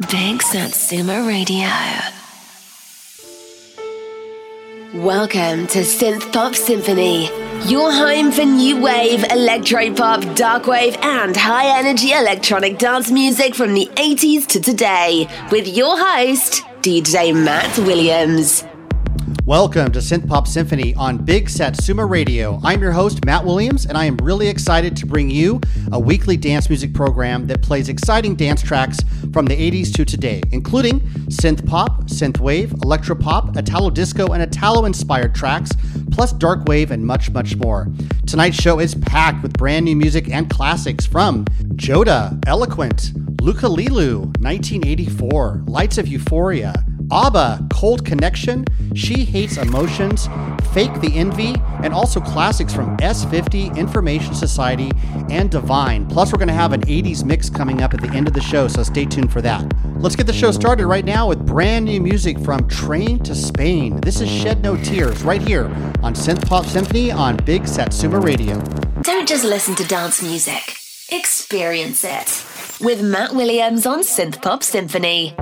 Big Satsuma Radio. Welcome to Synth Pop Symphony, your home for new wave, electro pop, dark wave, and high energy electronic dance music from the 80s to today, with your host, DJ Matt Williams. Welcome to Synth Pop Symphony on Big Set Satsuma Radio. I'm your host, Matt Williams, and I am really excited to bring you a weekly dance music program that plays exciting dance tracks from the 80s to today, including synth pop, synth wave, electro pop, Italo disco, and Italo inspired tracks, plus dark wave and much, much more. Tonight's show is packed with brand new music and classics from Joda, Eloquent, Lucca Leeloo, 1984, Lights of Euphoria, ABBA, Cold Connection, She Hates Emotions, Fake the Envy, and also classics from S50, Information Society, and Divine. Plus, we're going to have an 80s mix coming up at the end of the show, so stay tuned for that. Let's get the show started right now with brand new music from Train to Spain. This is Shed No Tears right here on Synth Pop Symphony on Big Satsuma Radio. Don't just listen to dance music, experience it with Matt Williams on Synth Pop Symphony.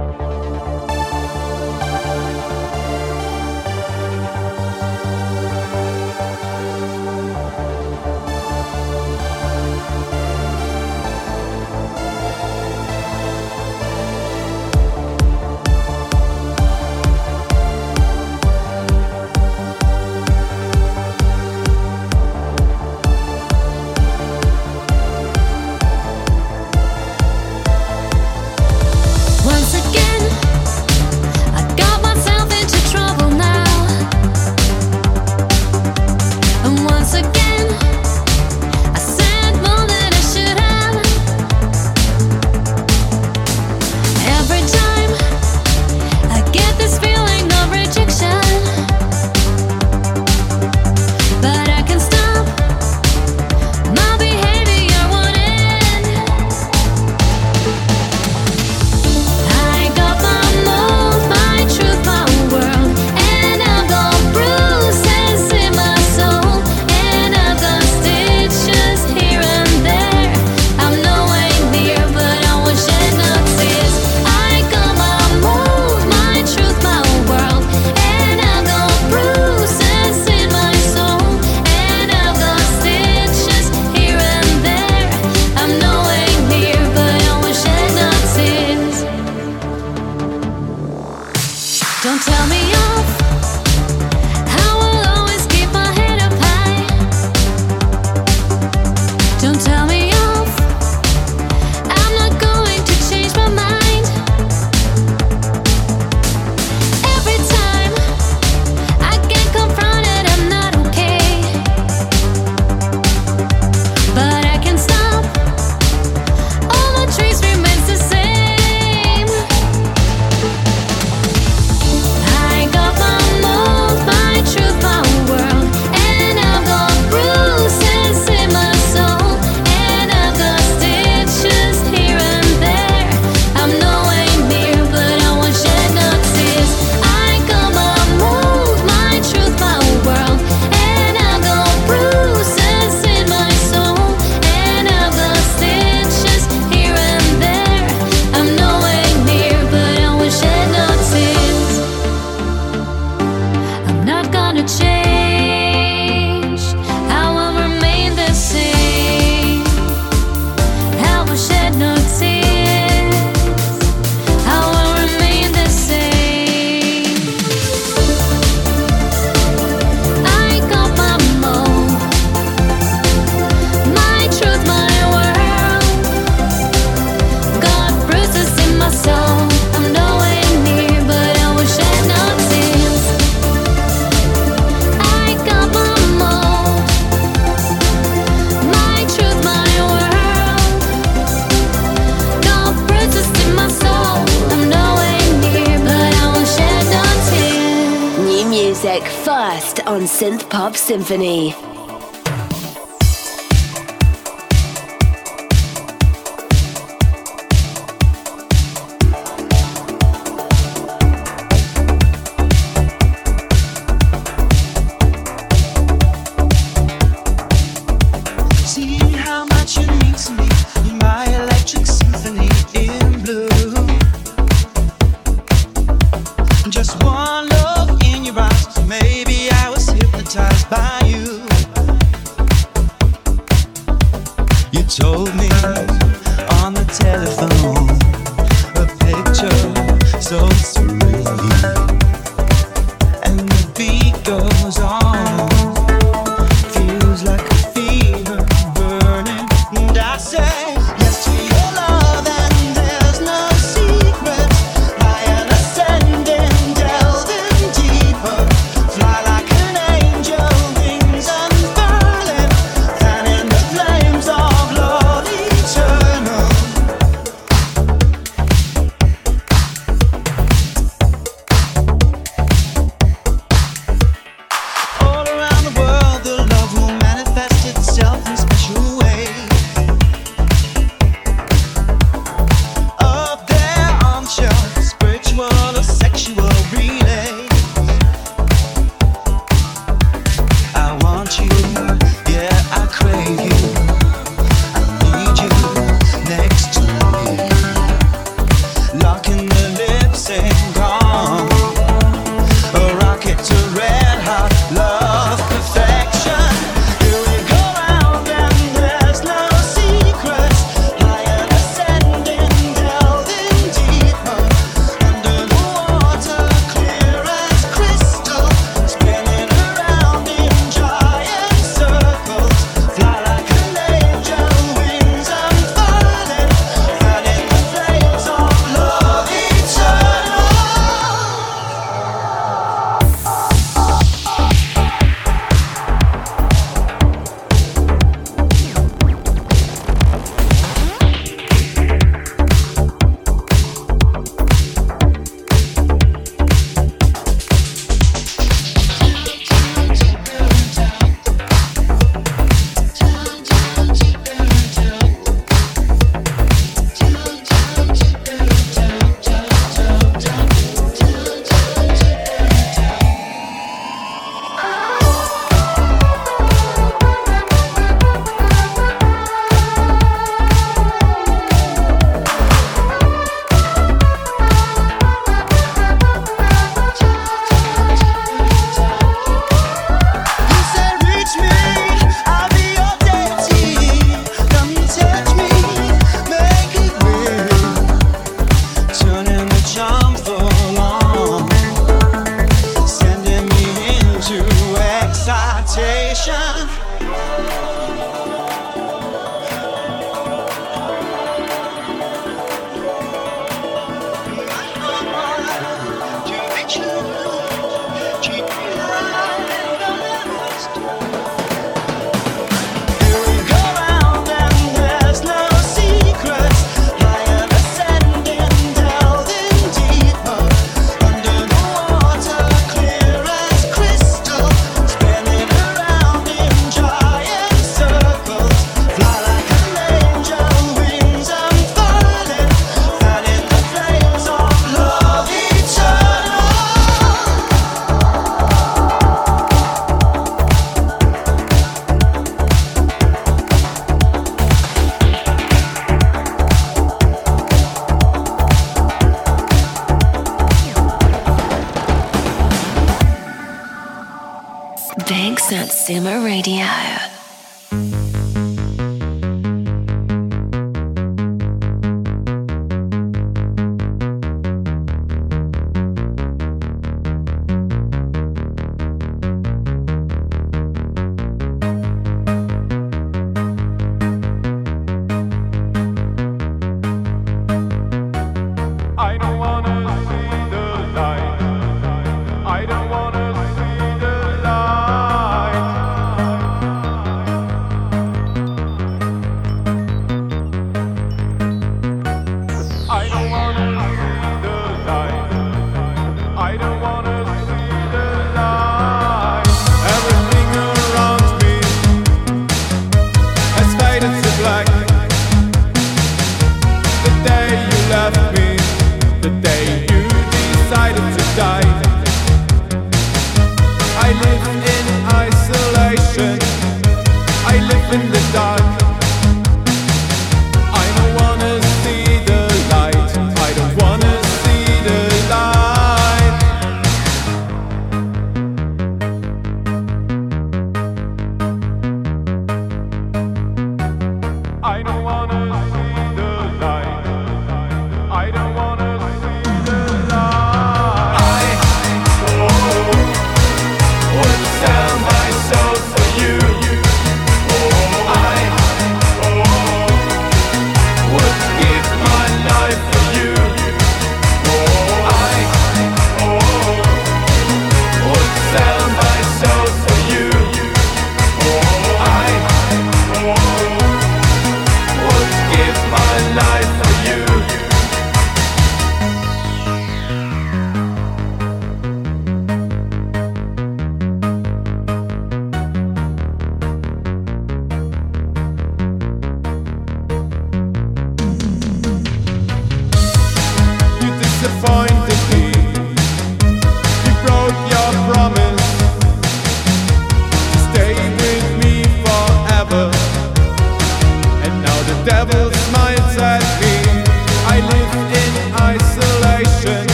Pop Symphony.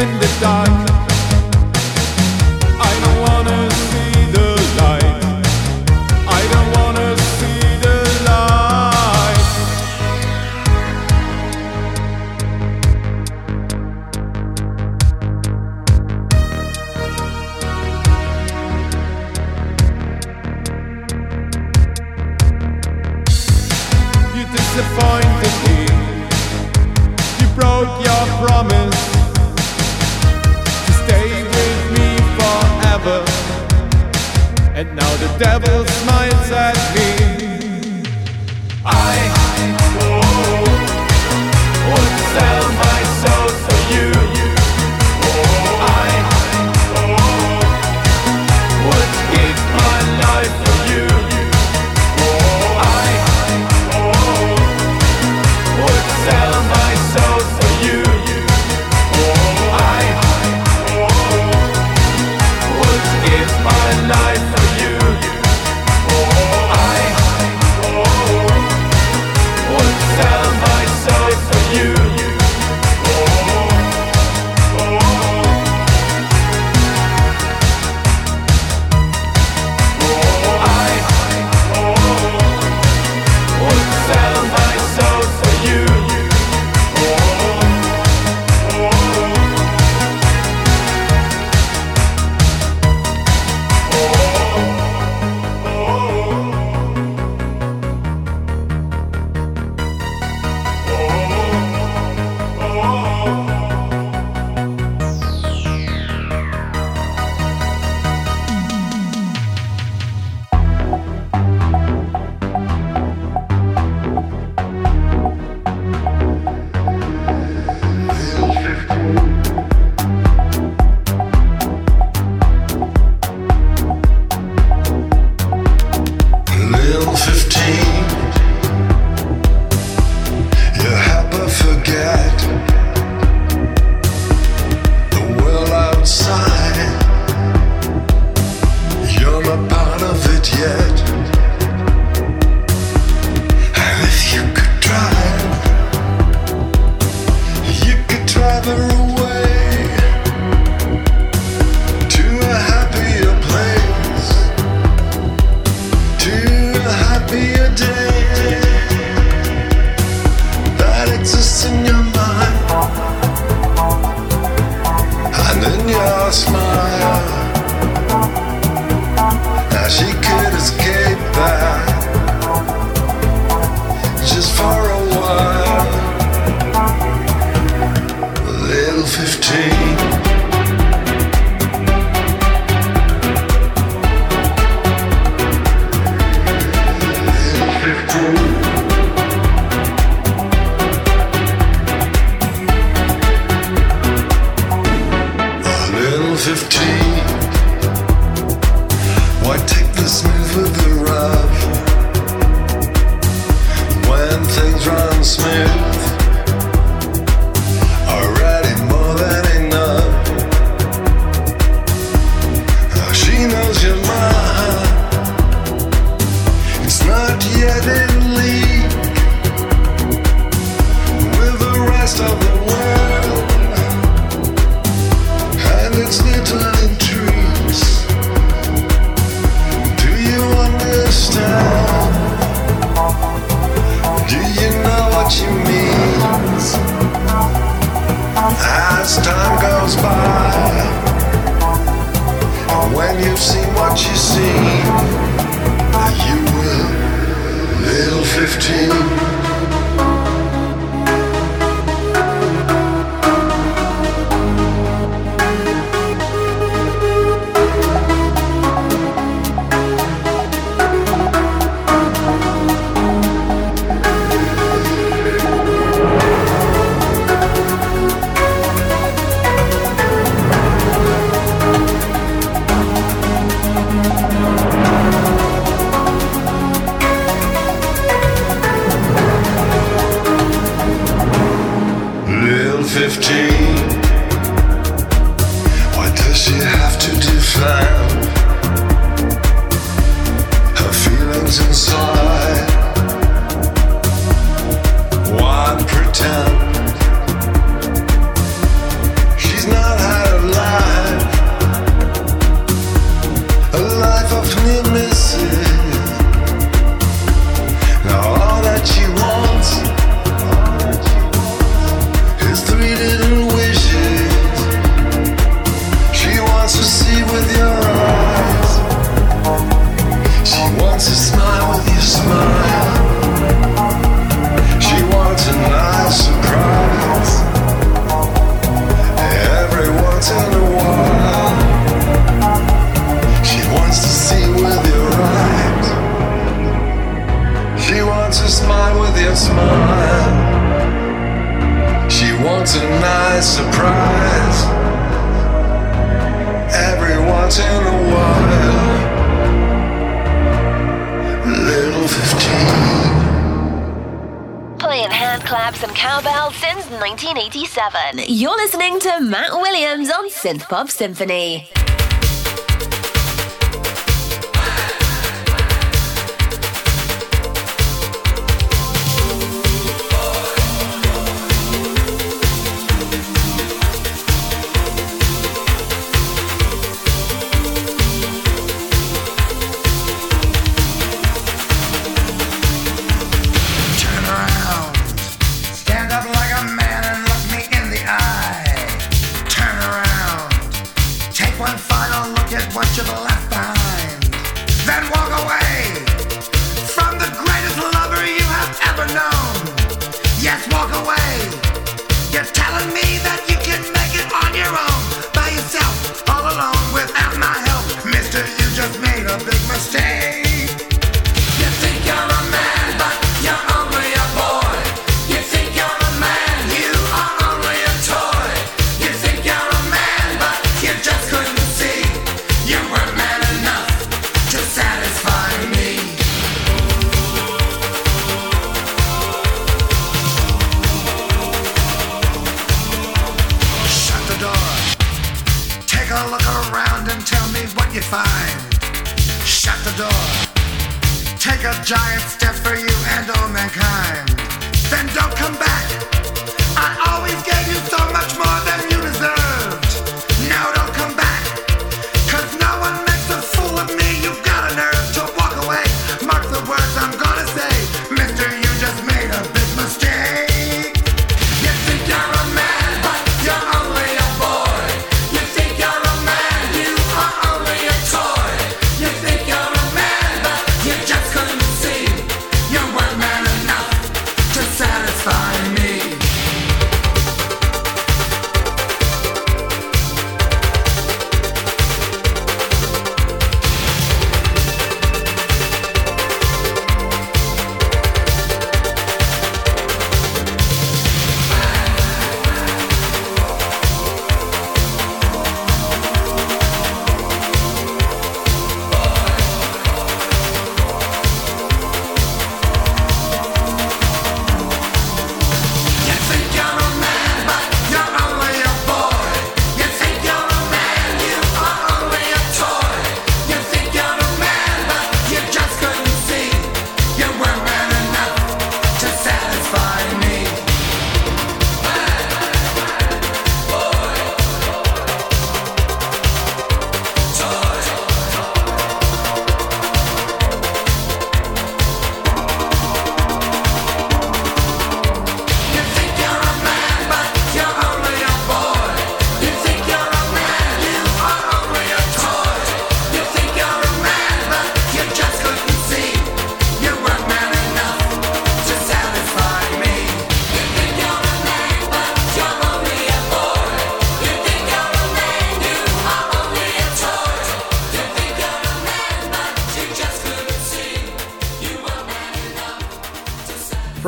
in the dark. Pop Symphony.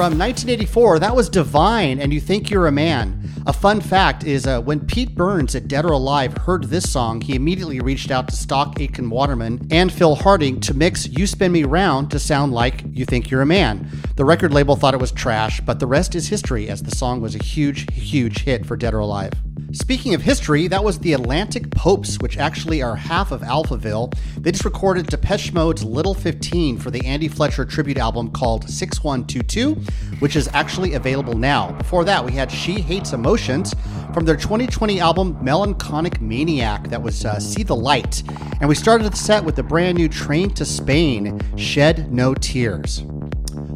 From 1984, that was Divine and You Think You're a Man. A fun fact is uh, when Pete Burns at Dead or Alive heard this song, he immediately reached out to Stock Aitken Waterman and Phil Harding to mix You Spin Me Round to sound like You Think You're a Man. The record label thought it was trash, but the rest is history as the song was a huge, huge hit for Dead or Alive. Speaking of history, that was the Atlantic Popes, which actually are half of Alphaville. They just recorded Depeche Mode's Little 15 for the Andy Fletcher tribute album called 6122, which is actually available now. Before that, we had She Hates Emotions from their 2020 album Melancholic Maniac, that was uh, See the Light. And we started the set with the brand new Train to Spain, Shed No Tears.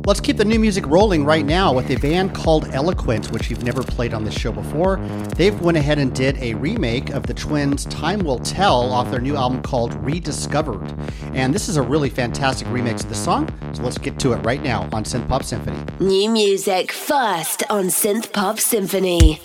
Let's keep the new music rolling right now with a band called Eloquent, which you've never played on this show before. They've went ahead and did a remake of the Twins' Time Will Tell off their new album called Rediscovered. And this is a really fantastic remix of the song, so let's get to it right now on Synth Pop Symphony. New music first on Synth Pop Symphony.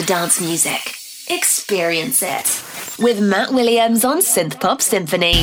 To dance music. Experience it with Matt Williams on Synth Pop Symphony.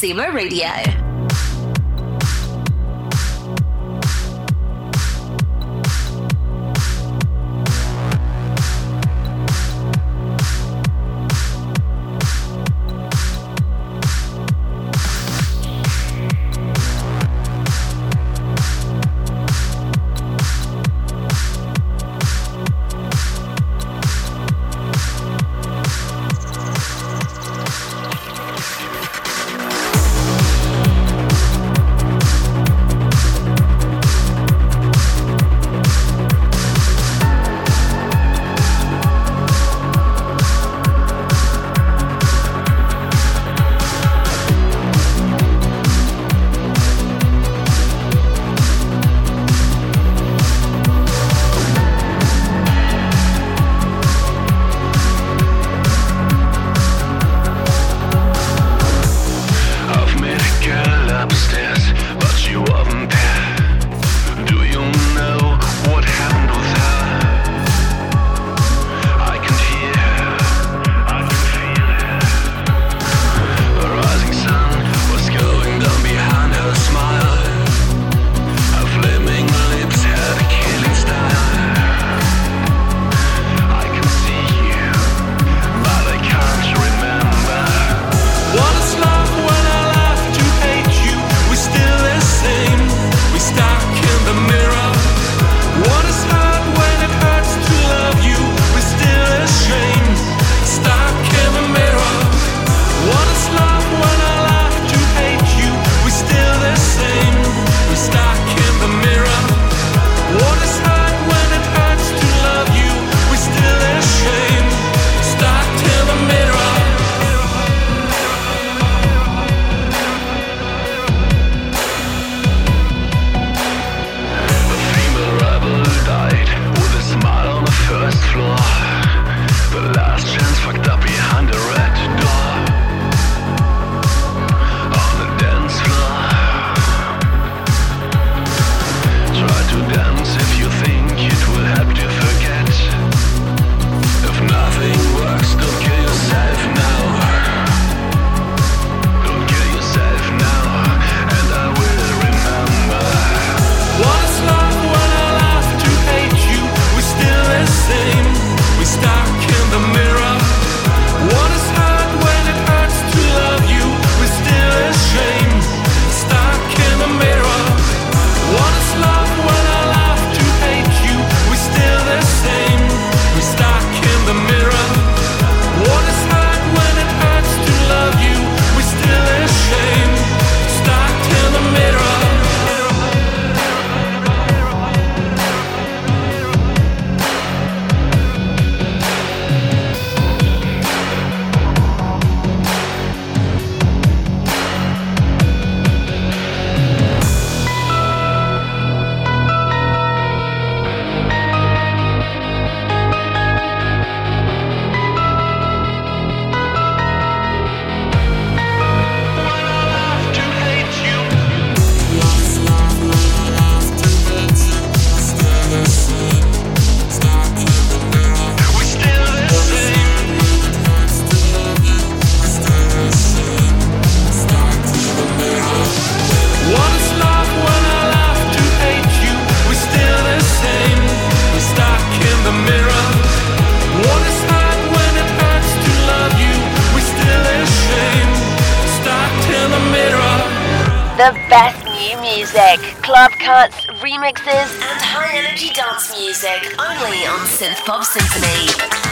Big Radio. Best new music, club cuts, remixes, and high energy dance music only on Synth Pop Symphony.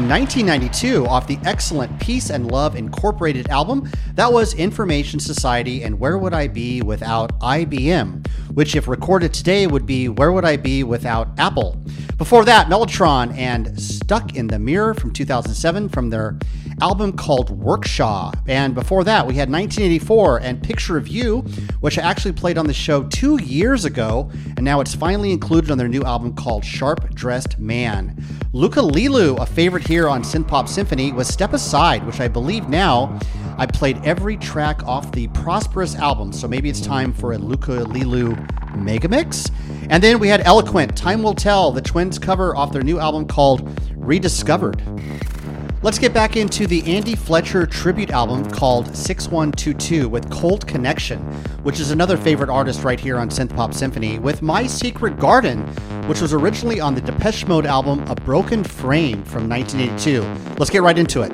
From 1992 off the excellent Peace and Love Incorporated album. That was Information Society and Where Would I Be Without IBM, which, if recorded today, would be Where Would I Be Without Apple. Before that, Melotron and Stuck in the Mirror from 2007 from their album called Werkschau. And before that, we had 1984 and Picture of You, which I actually played on the show two years ago, and now it's finally included on their new album called Sharp Dressed Man. Lucca Leeloo, a favorite here on Synth Pop Symphony, was Step Aside, which I believe now I played every track off the Prosperous album, so maybe it's time for a Lucca Leeloo mega mix. And then we had Eloquent, Time Will Tell, the Twins cover off their new album called rediscovered. Let's get back into the Andy Fletcher tribute album called 6122 with Cold Connection, which is another favorite artist right here on Synth Pop Symphony, with My Secret Garden, which was originally on the Depeche Mode album A Broken Frame from 1982. Let's get right into it.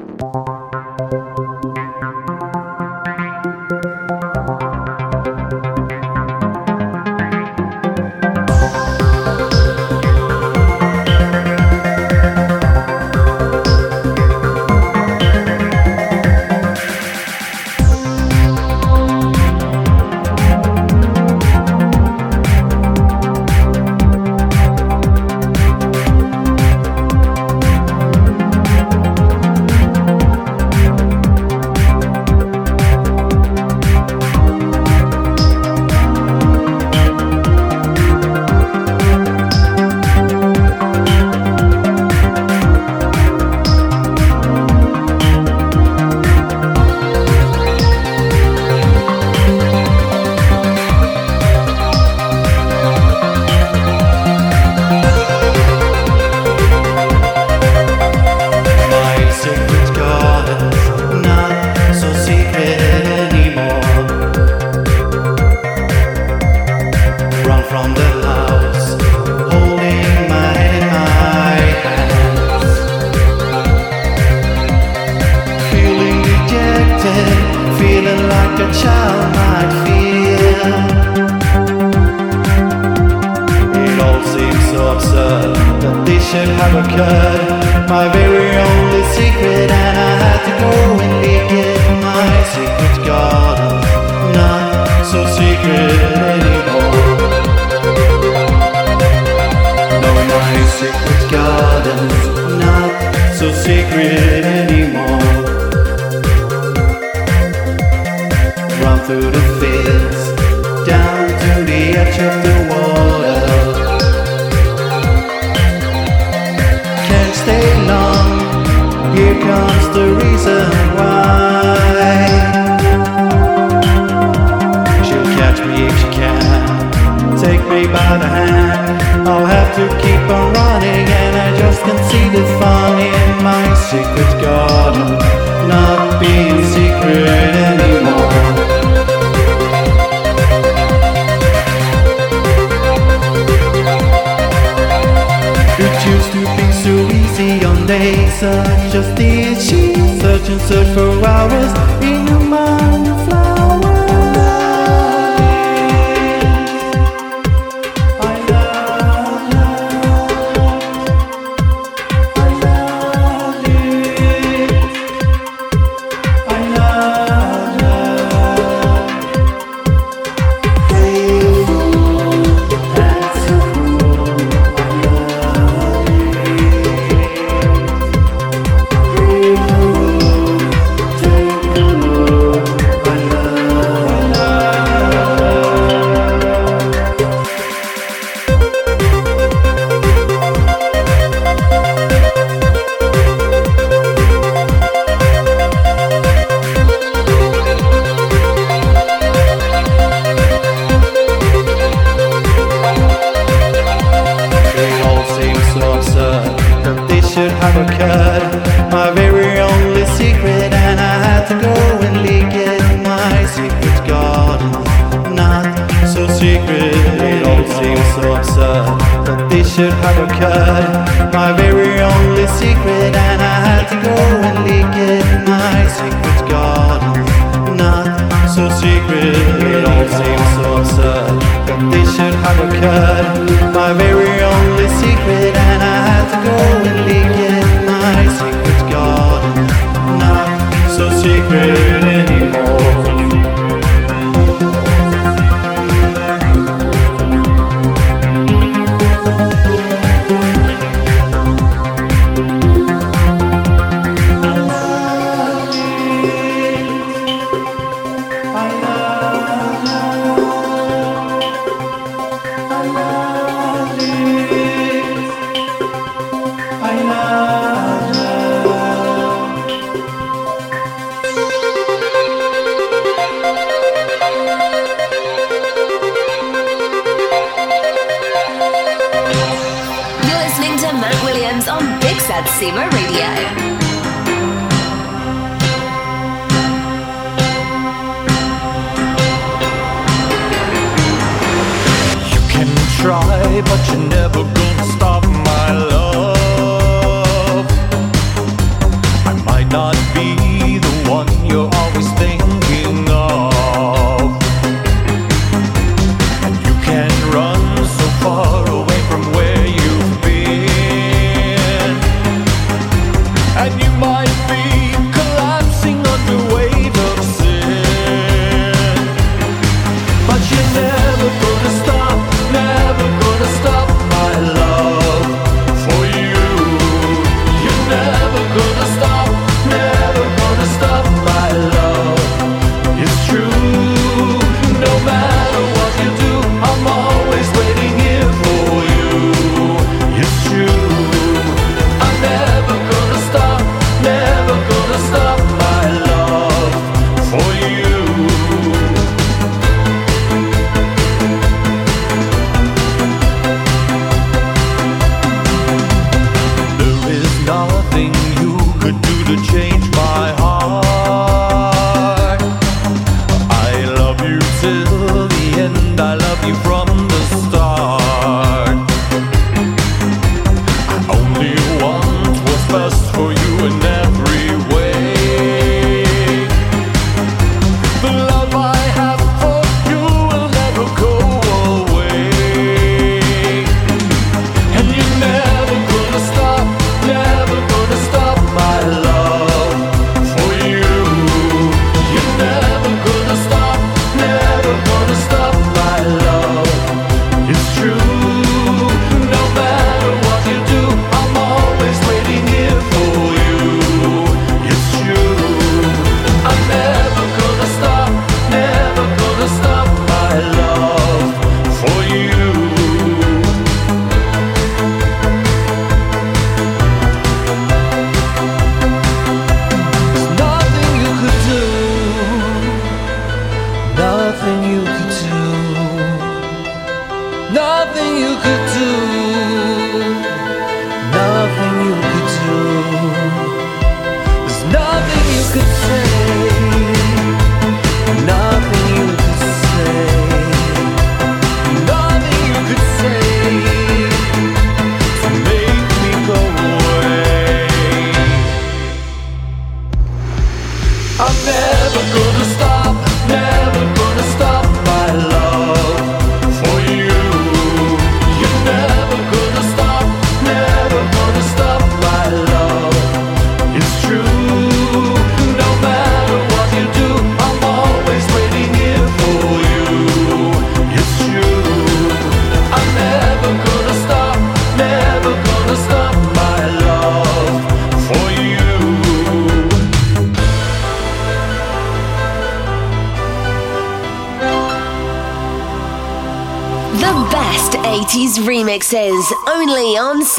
Here comes the reason why. She'll catch me if she can, take me by the hand. I'll have to keep on running, and I just can't see the fun in my secret garden, not being secret. search of stitches, search and search for hours in your mind.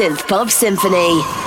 Synth Pop Symphony.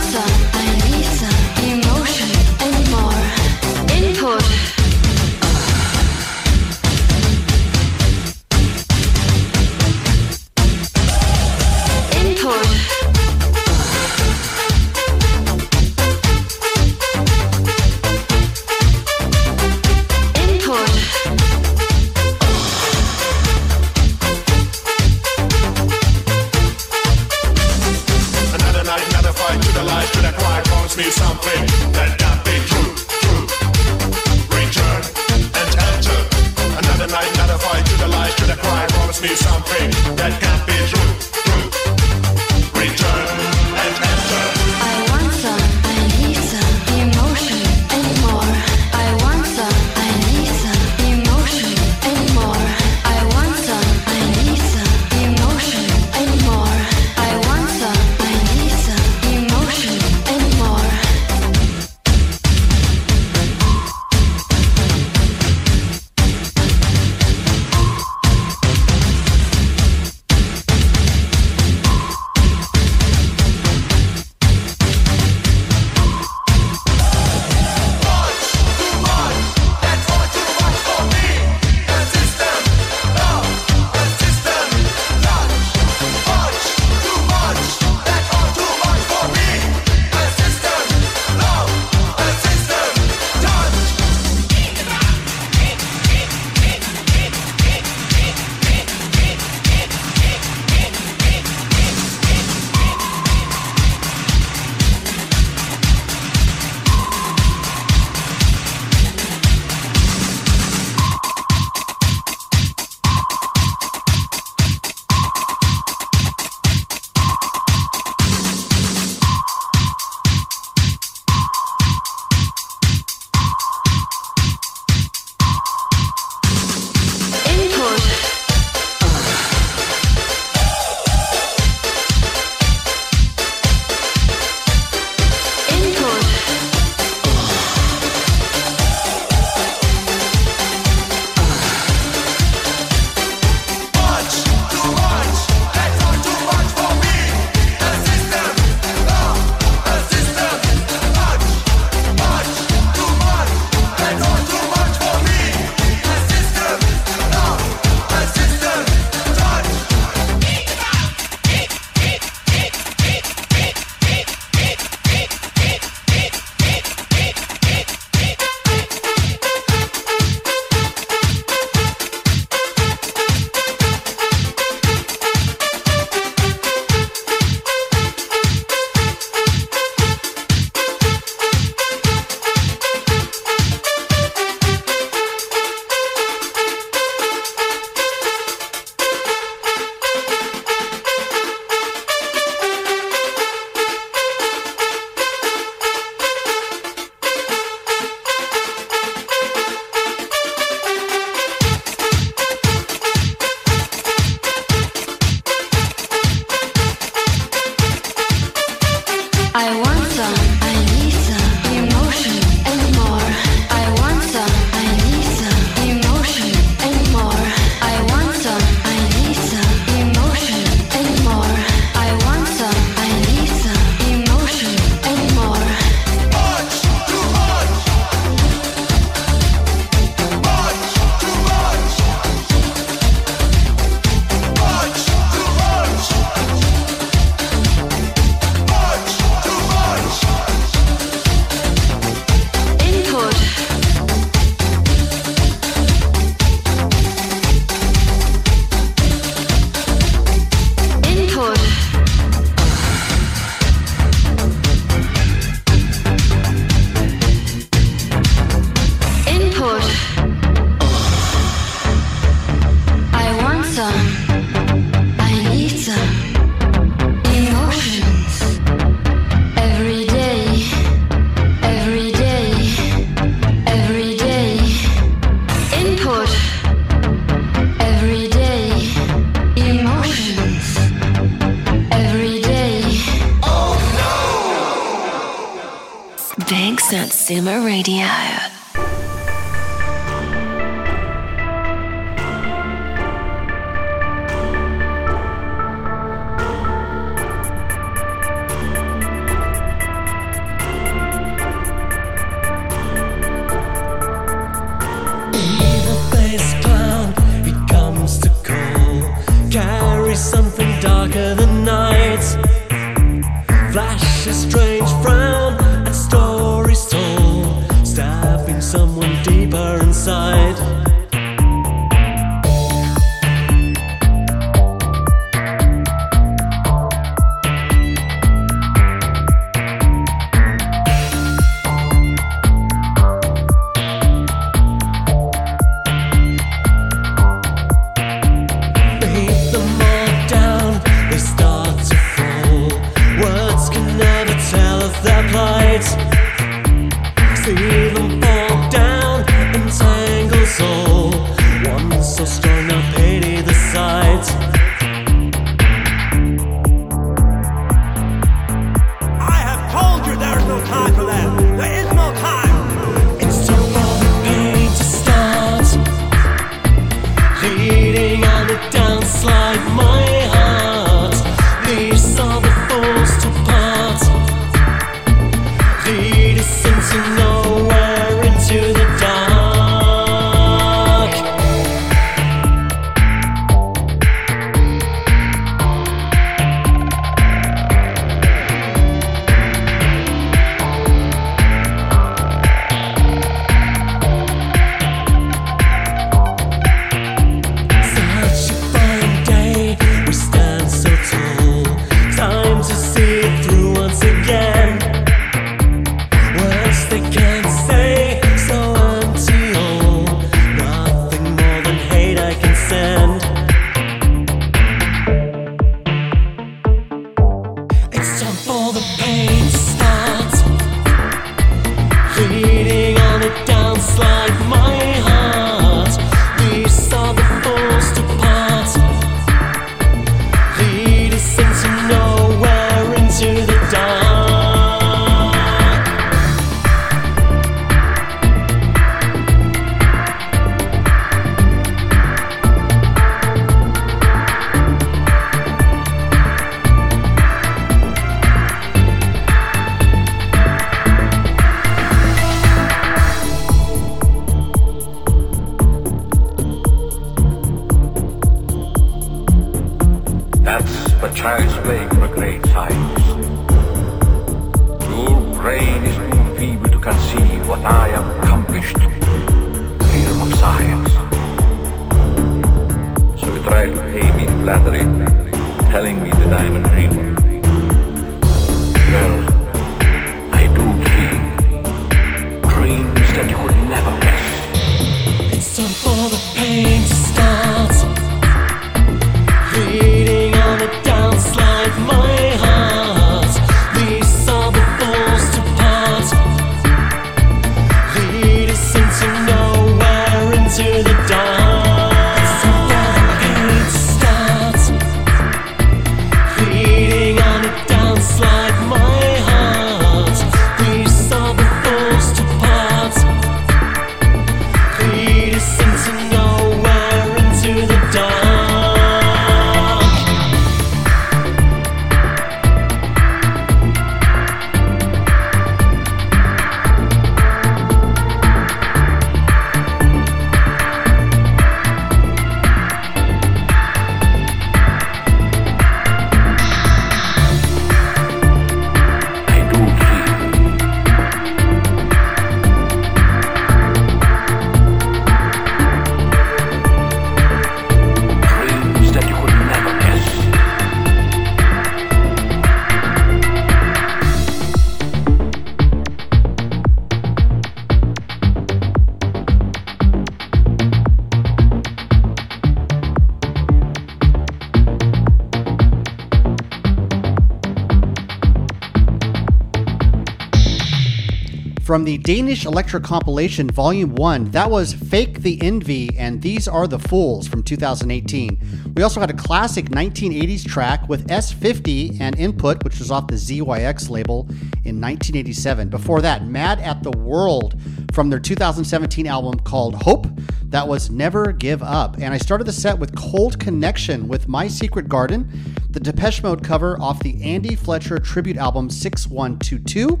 From the Danish Electro compilation Volume 1, that was Fake the Envy and These Are the Fools from 2018. We also had a classic 1980s track with S50 and Input, which was off the ZYX label in 1987. Before that, Mad at the World from their 2017 album called Hope. That was Never Give Up. And I started the set with Cold Connection with My Secret Garden, the Depeche Mode cover off the Andy Fletcher tribute album 6122,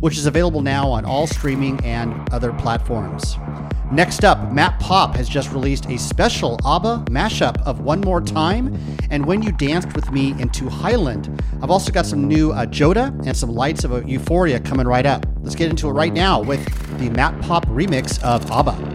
which is available now on all streaming and other platforms. Next up, Matt Pop has just released a special ABBA mashup of One More Time and When You Danced With Me into Highland. I've also got some new uh, Joda and some lights of Euphoria coming right up. Let's get into it right now with the Matt Pop remix of ABBA.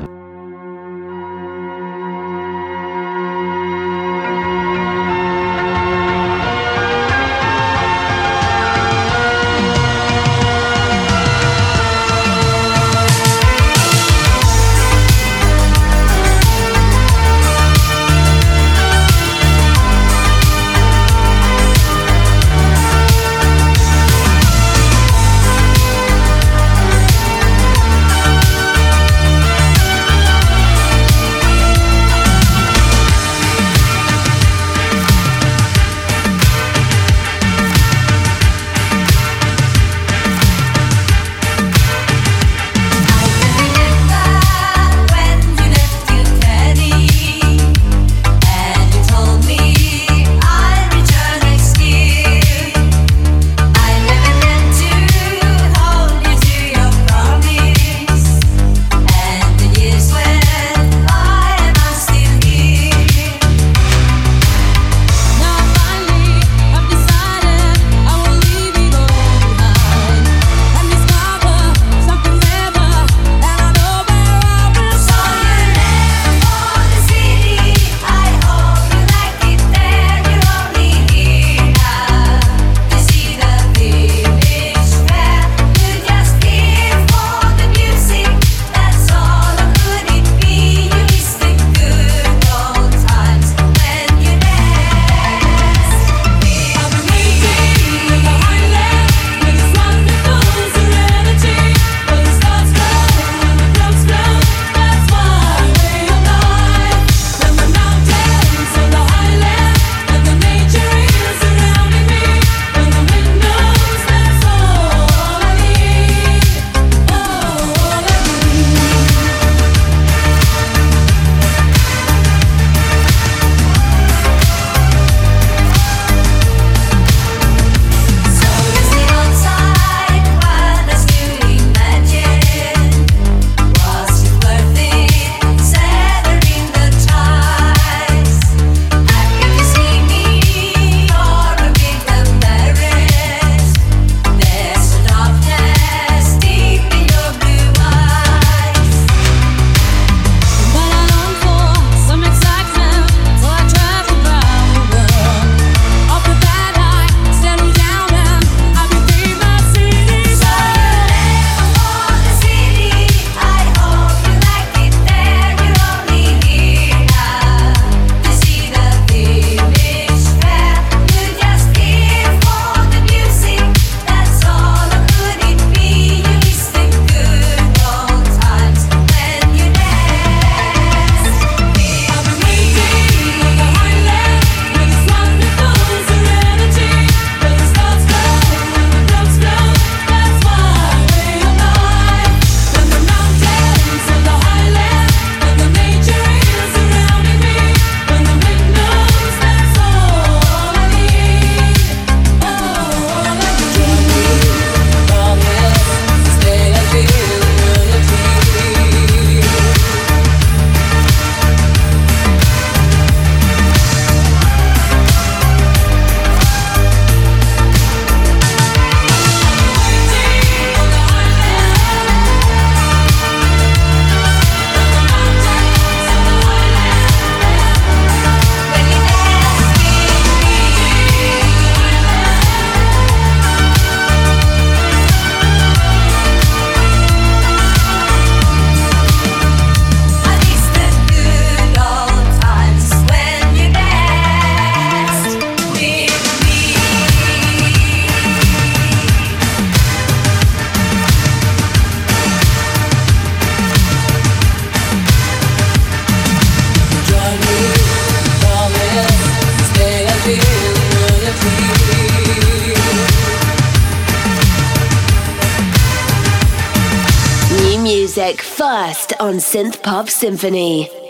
On Synth Pop Symphony.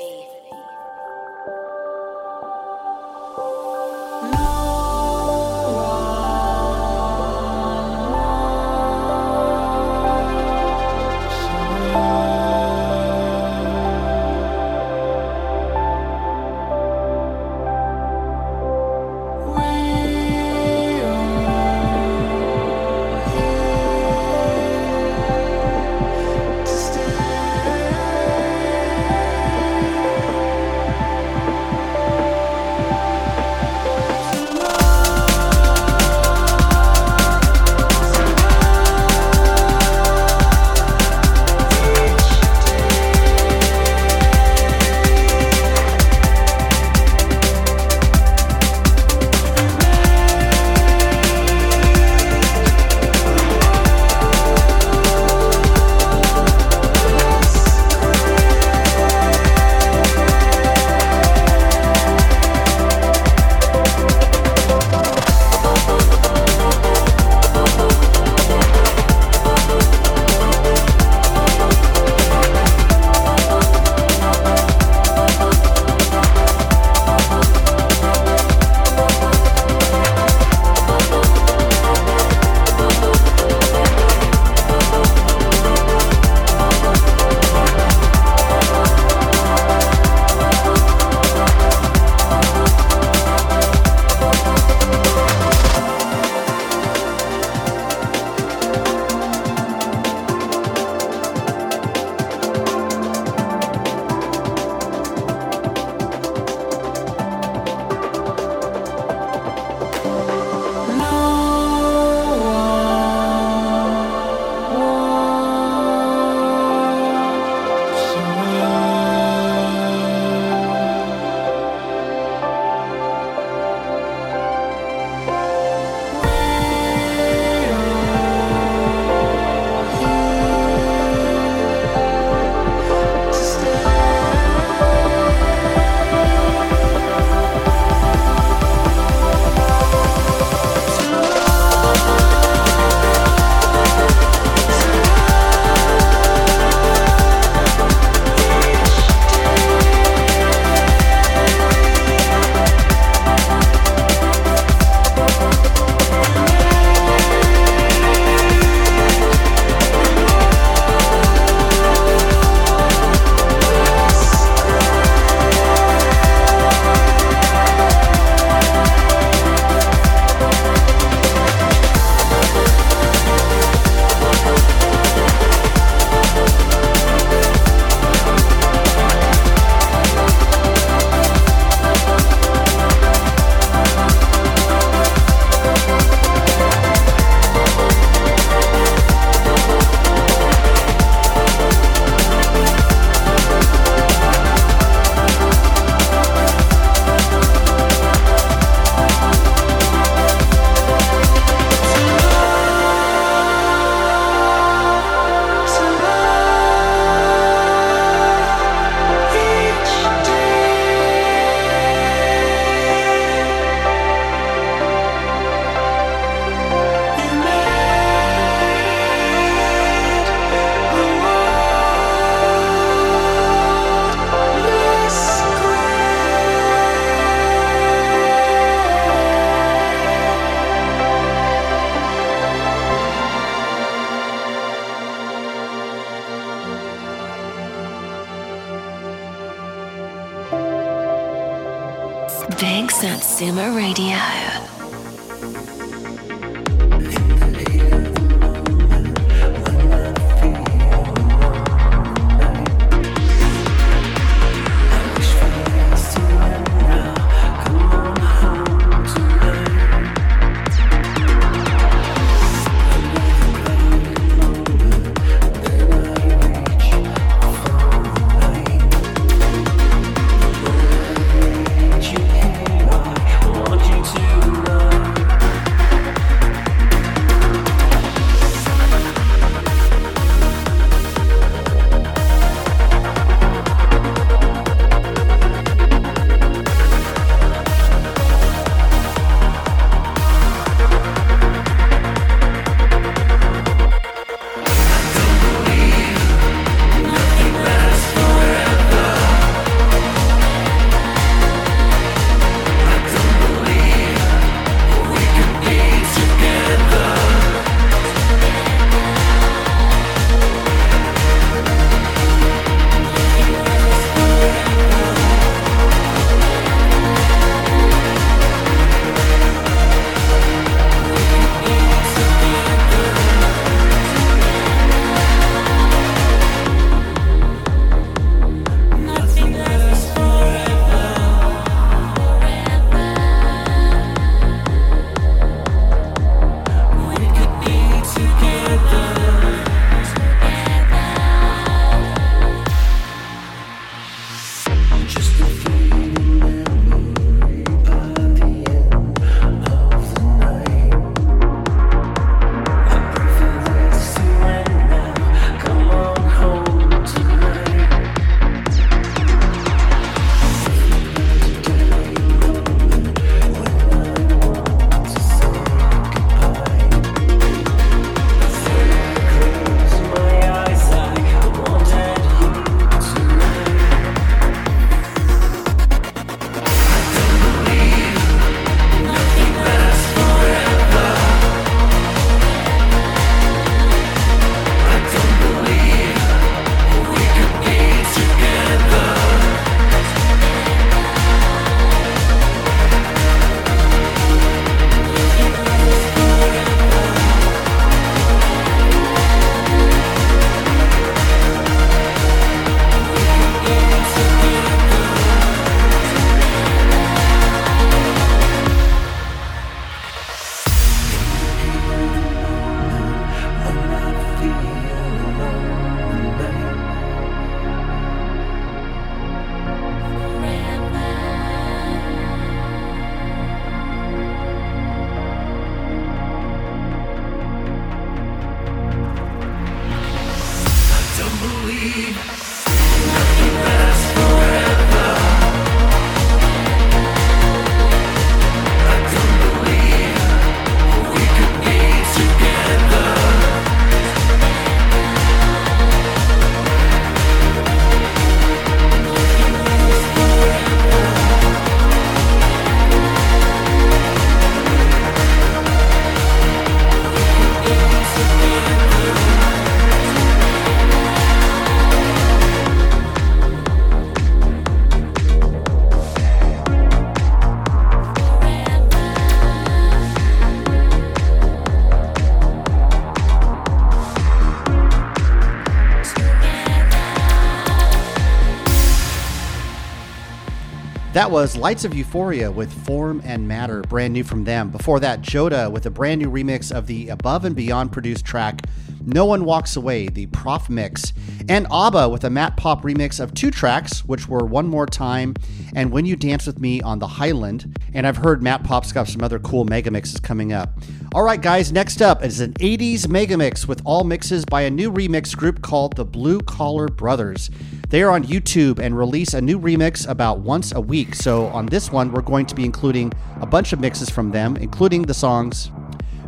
That was Lights of Euphoria with Form and Matter, brand new from them. Before that, Joda with a brand new remix of the Above and Beyond produced track No One Walks Away, the Proff mix. And ABBA with a Matt Pop remix of two tracks, which were One More Time and When You Dance With Me on the Highland. And I've heard Matt Pop's got some other cool mega mixes coming up. All right, guys, next up is an 80s mega mix with all mixes by a new remix group called the Blue Collar Brothers. They are on YouTube and release a new remix about once a week. So on this one, we're going to be including a bunch of mixes from them, including the songs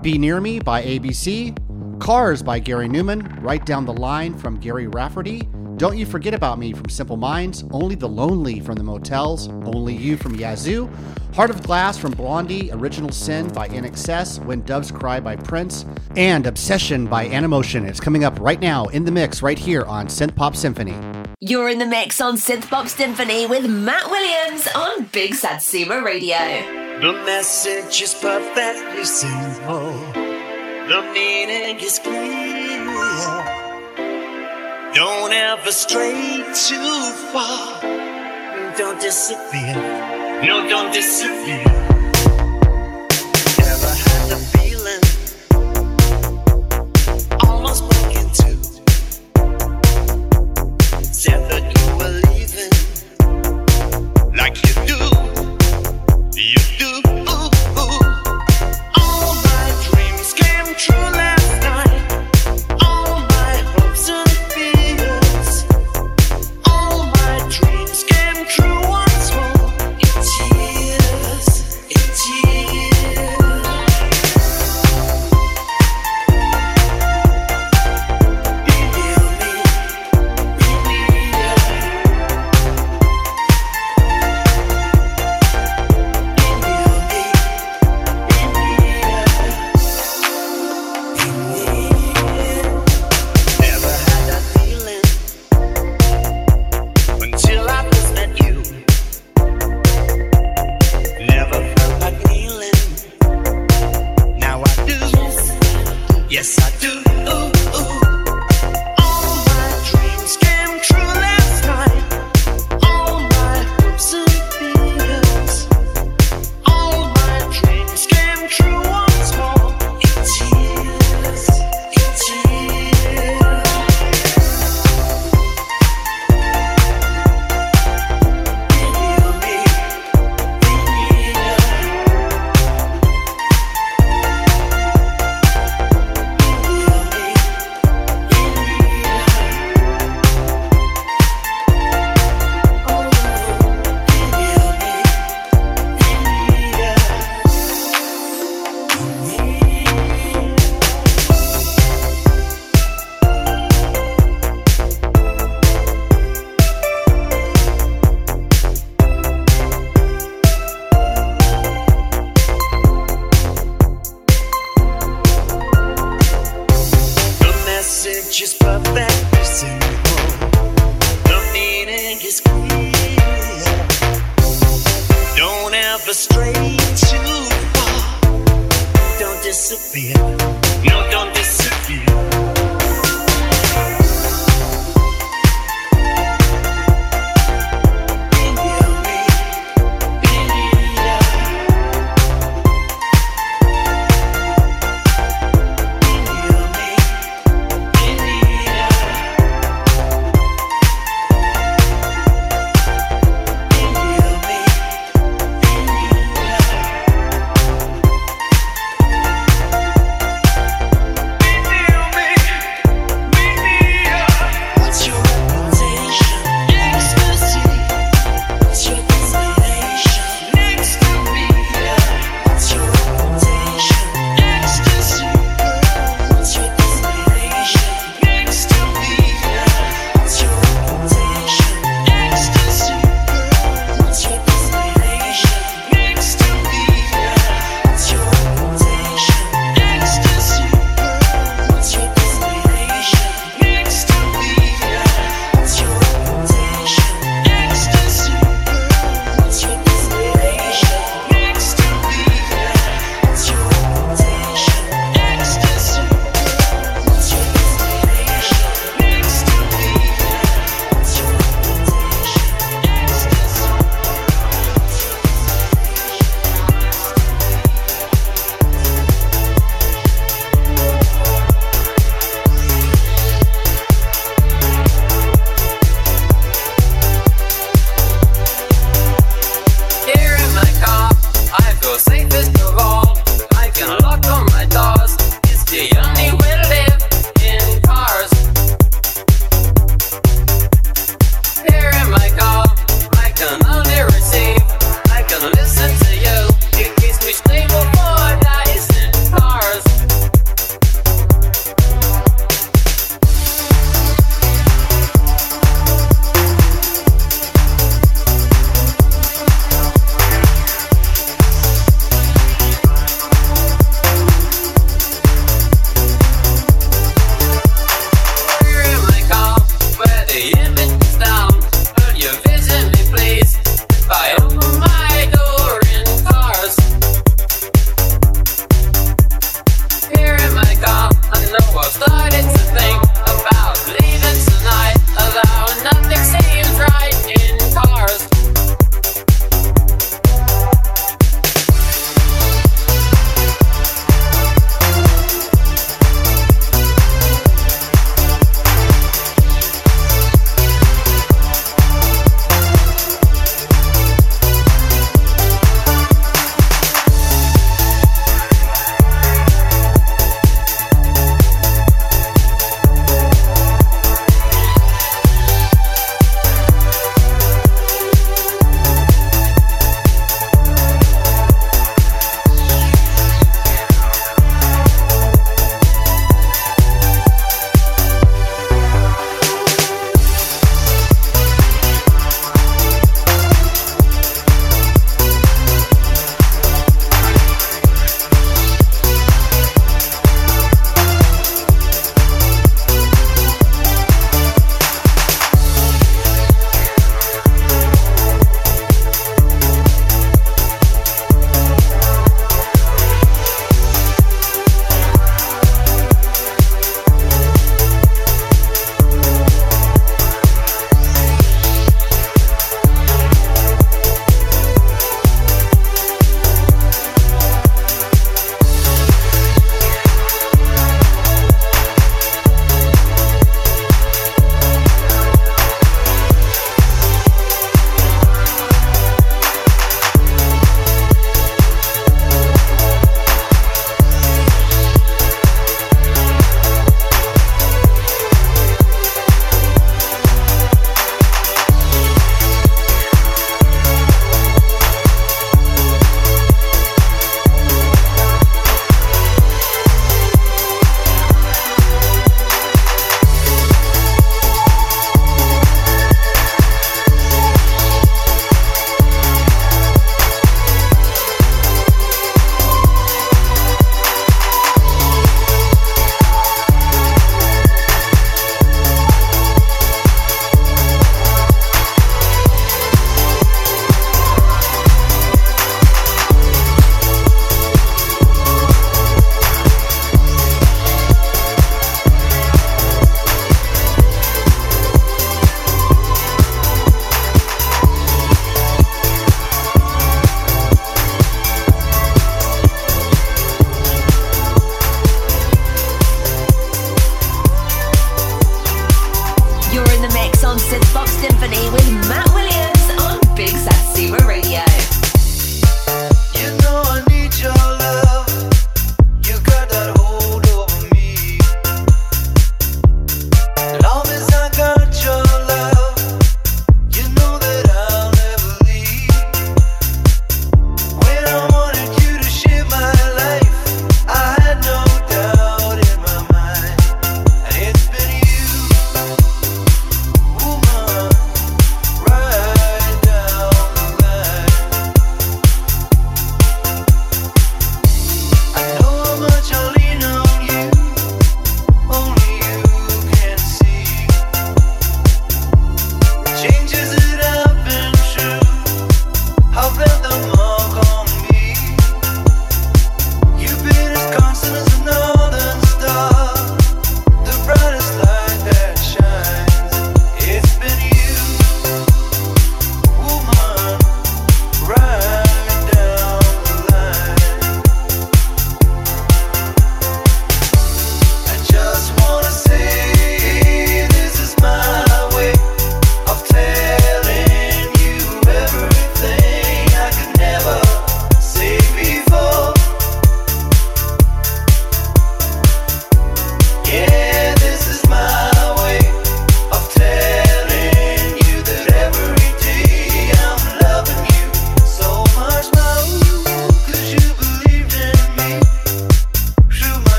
Be Near Me by ABC, Cars by Gary Numan, Right Down the Line from Gerry Rafferty, Don't You Forget About Me from Simple Minds, Only the Lonely from the Motels, Only You from Yazoo, Heart of Glass from Blondie, Original Sin by INXS, When Doves Cry by Prince, and Obsession by Animotion. It's coming up right now in the mix right here on Synth Pop Symphony. You're in the mix on Synth Pop Symphony with Matt Williams on Big Satsuma Radio. The message is perfectly simple. The meaning is clear. Don't ever stray too far. Don't disappear. No, don't disappear.